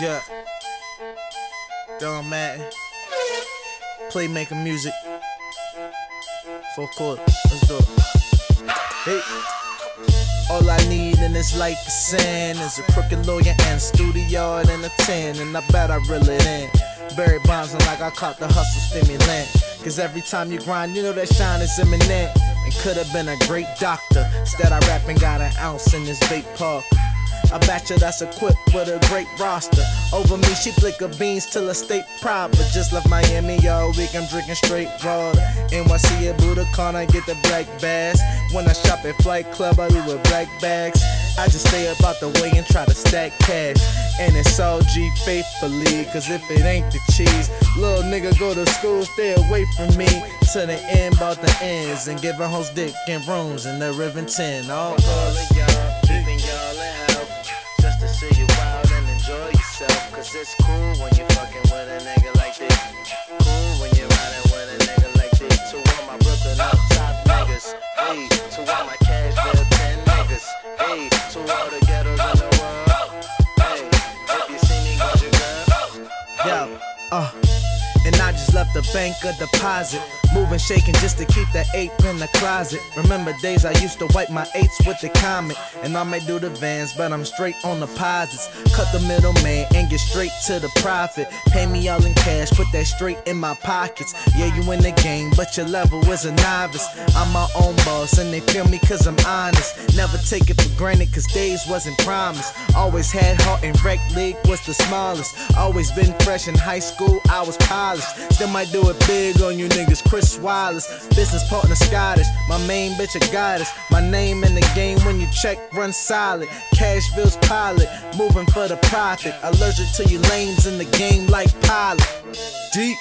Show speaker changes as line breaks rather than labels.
Yeah. Don Madden. Playmaker music. Full court. Let's go. Hey. All I need in this life is sin is a crooked lawyer and studio and a 10. And I bet I reel it in. Barry Bonds like I caught the hustle stimulant. Cause every time you grind, you know that shine is imminent. And could have been a great doctor. Instead, I rap and got an ounce in this vape park. A bachelor that's equipped with a great roster. Over me, she flick her beans till a state prop. But just left Miami all week, I'm drinking straight water. NYC at Budokan, I get the black bass. When I shop at Flight Club, I leave with black bags. I just stay about the way and try to stack cash. And it's all G faithfully, cause if it ain't the cheese, little nigga go to school, stay away from me. To the end, about the ends, and giving hoes dick and rooms in the Riven 10. All. Cause
it's cool when you fucking with a nigga like this. Cool when you riding with a nigga like this. To all my Brooklyn up top niggas. Hey, to all my Cashville 10 niggas. Hey, to all the ghettos in the world. Hey, if you see me, go girl.
Yo, uh. And I just left the bank a deposit. Moving, shaking just to keep that ape in the closet. Remember days I used to wipe my eights with the comic. And I may do the vans, but I'm straight on deposits. Cut the middleman and get straight to the profit. Pay me all in cash, put that straight in my pockets. Yeah, you in the game, but your level is a novice. I'm my own boss, and they feel me cause I'm honest. Never take it for granted cause days wasn't promised. Always had heart and rec league was the smallest. Always been fresh in high school, I was polished. Still might do it big on you niggas. Chris Wallace, business partner Scottish. My main bitch a goddess. My name in the game when you check run solid. Cashville's pilot, moving for the profit. Allergic to you lanes in the game like pilot. Deep.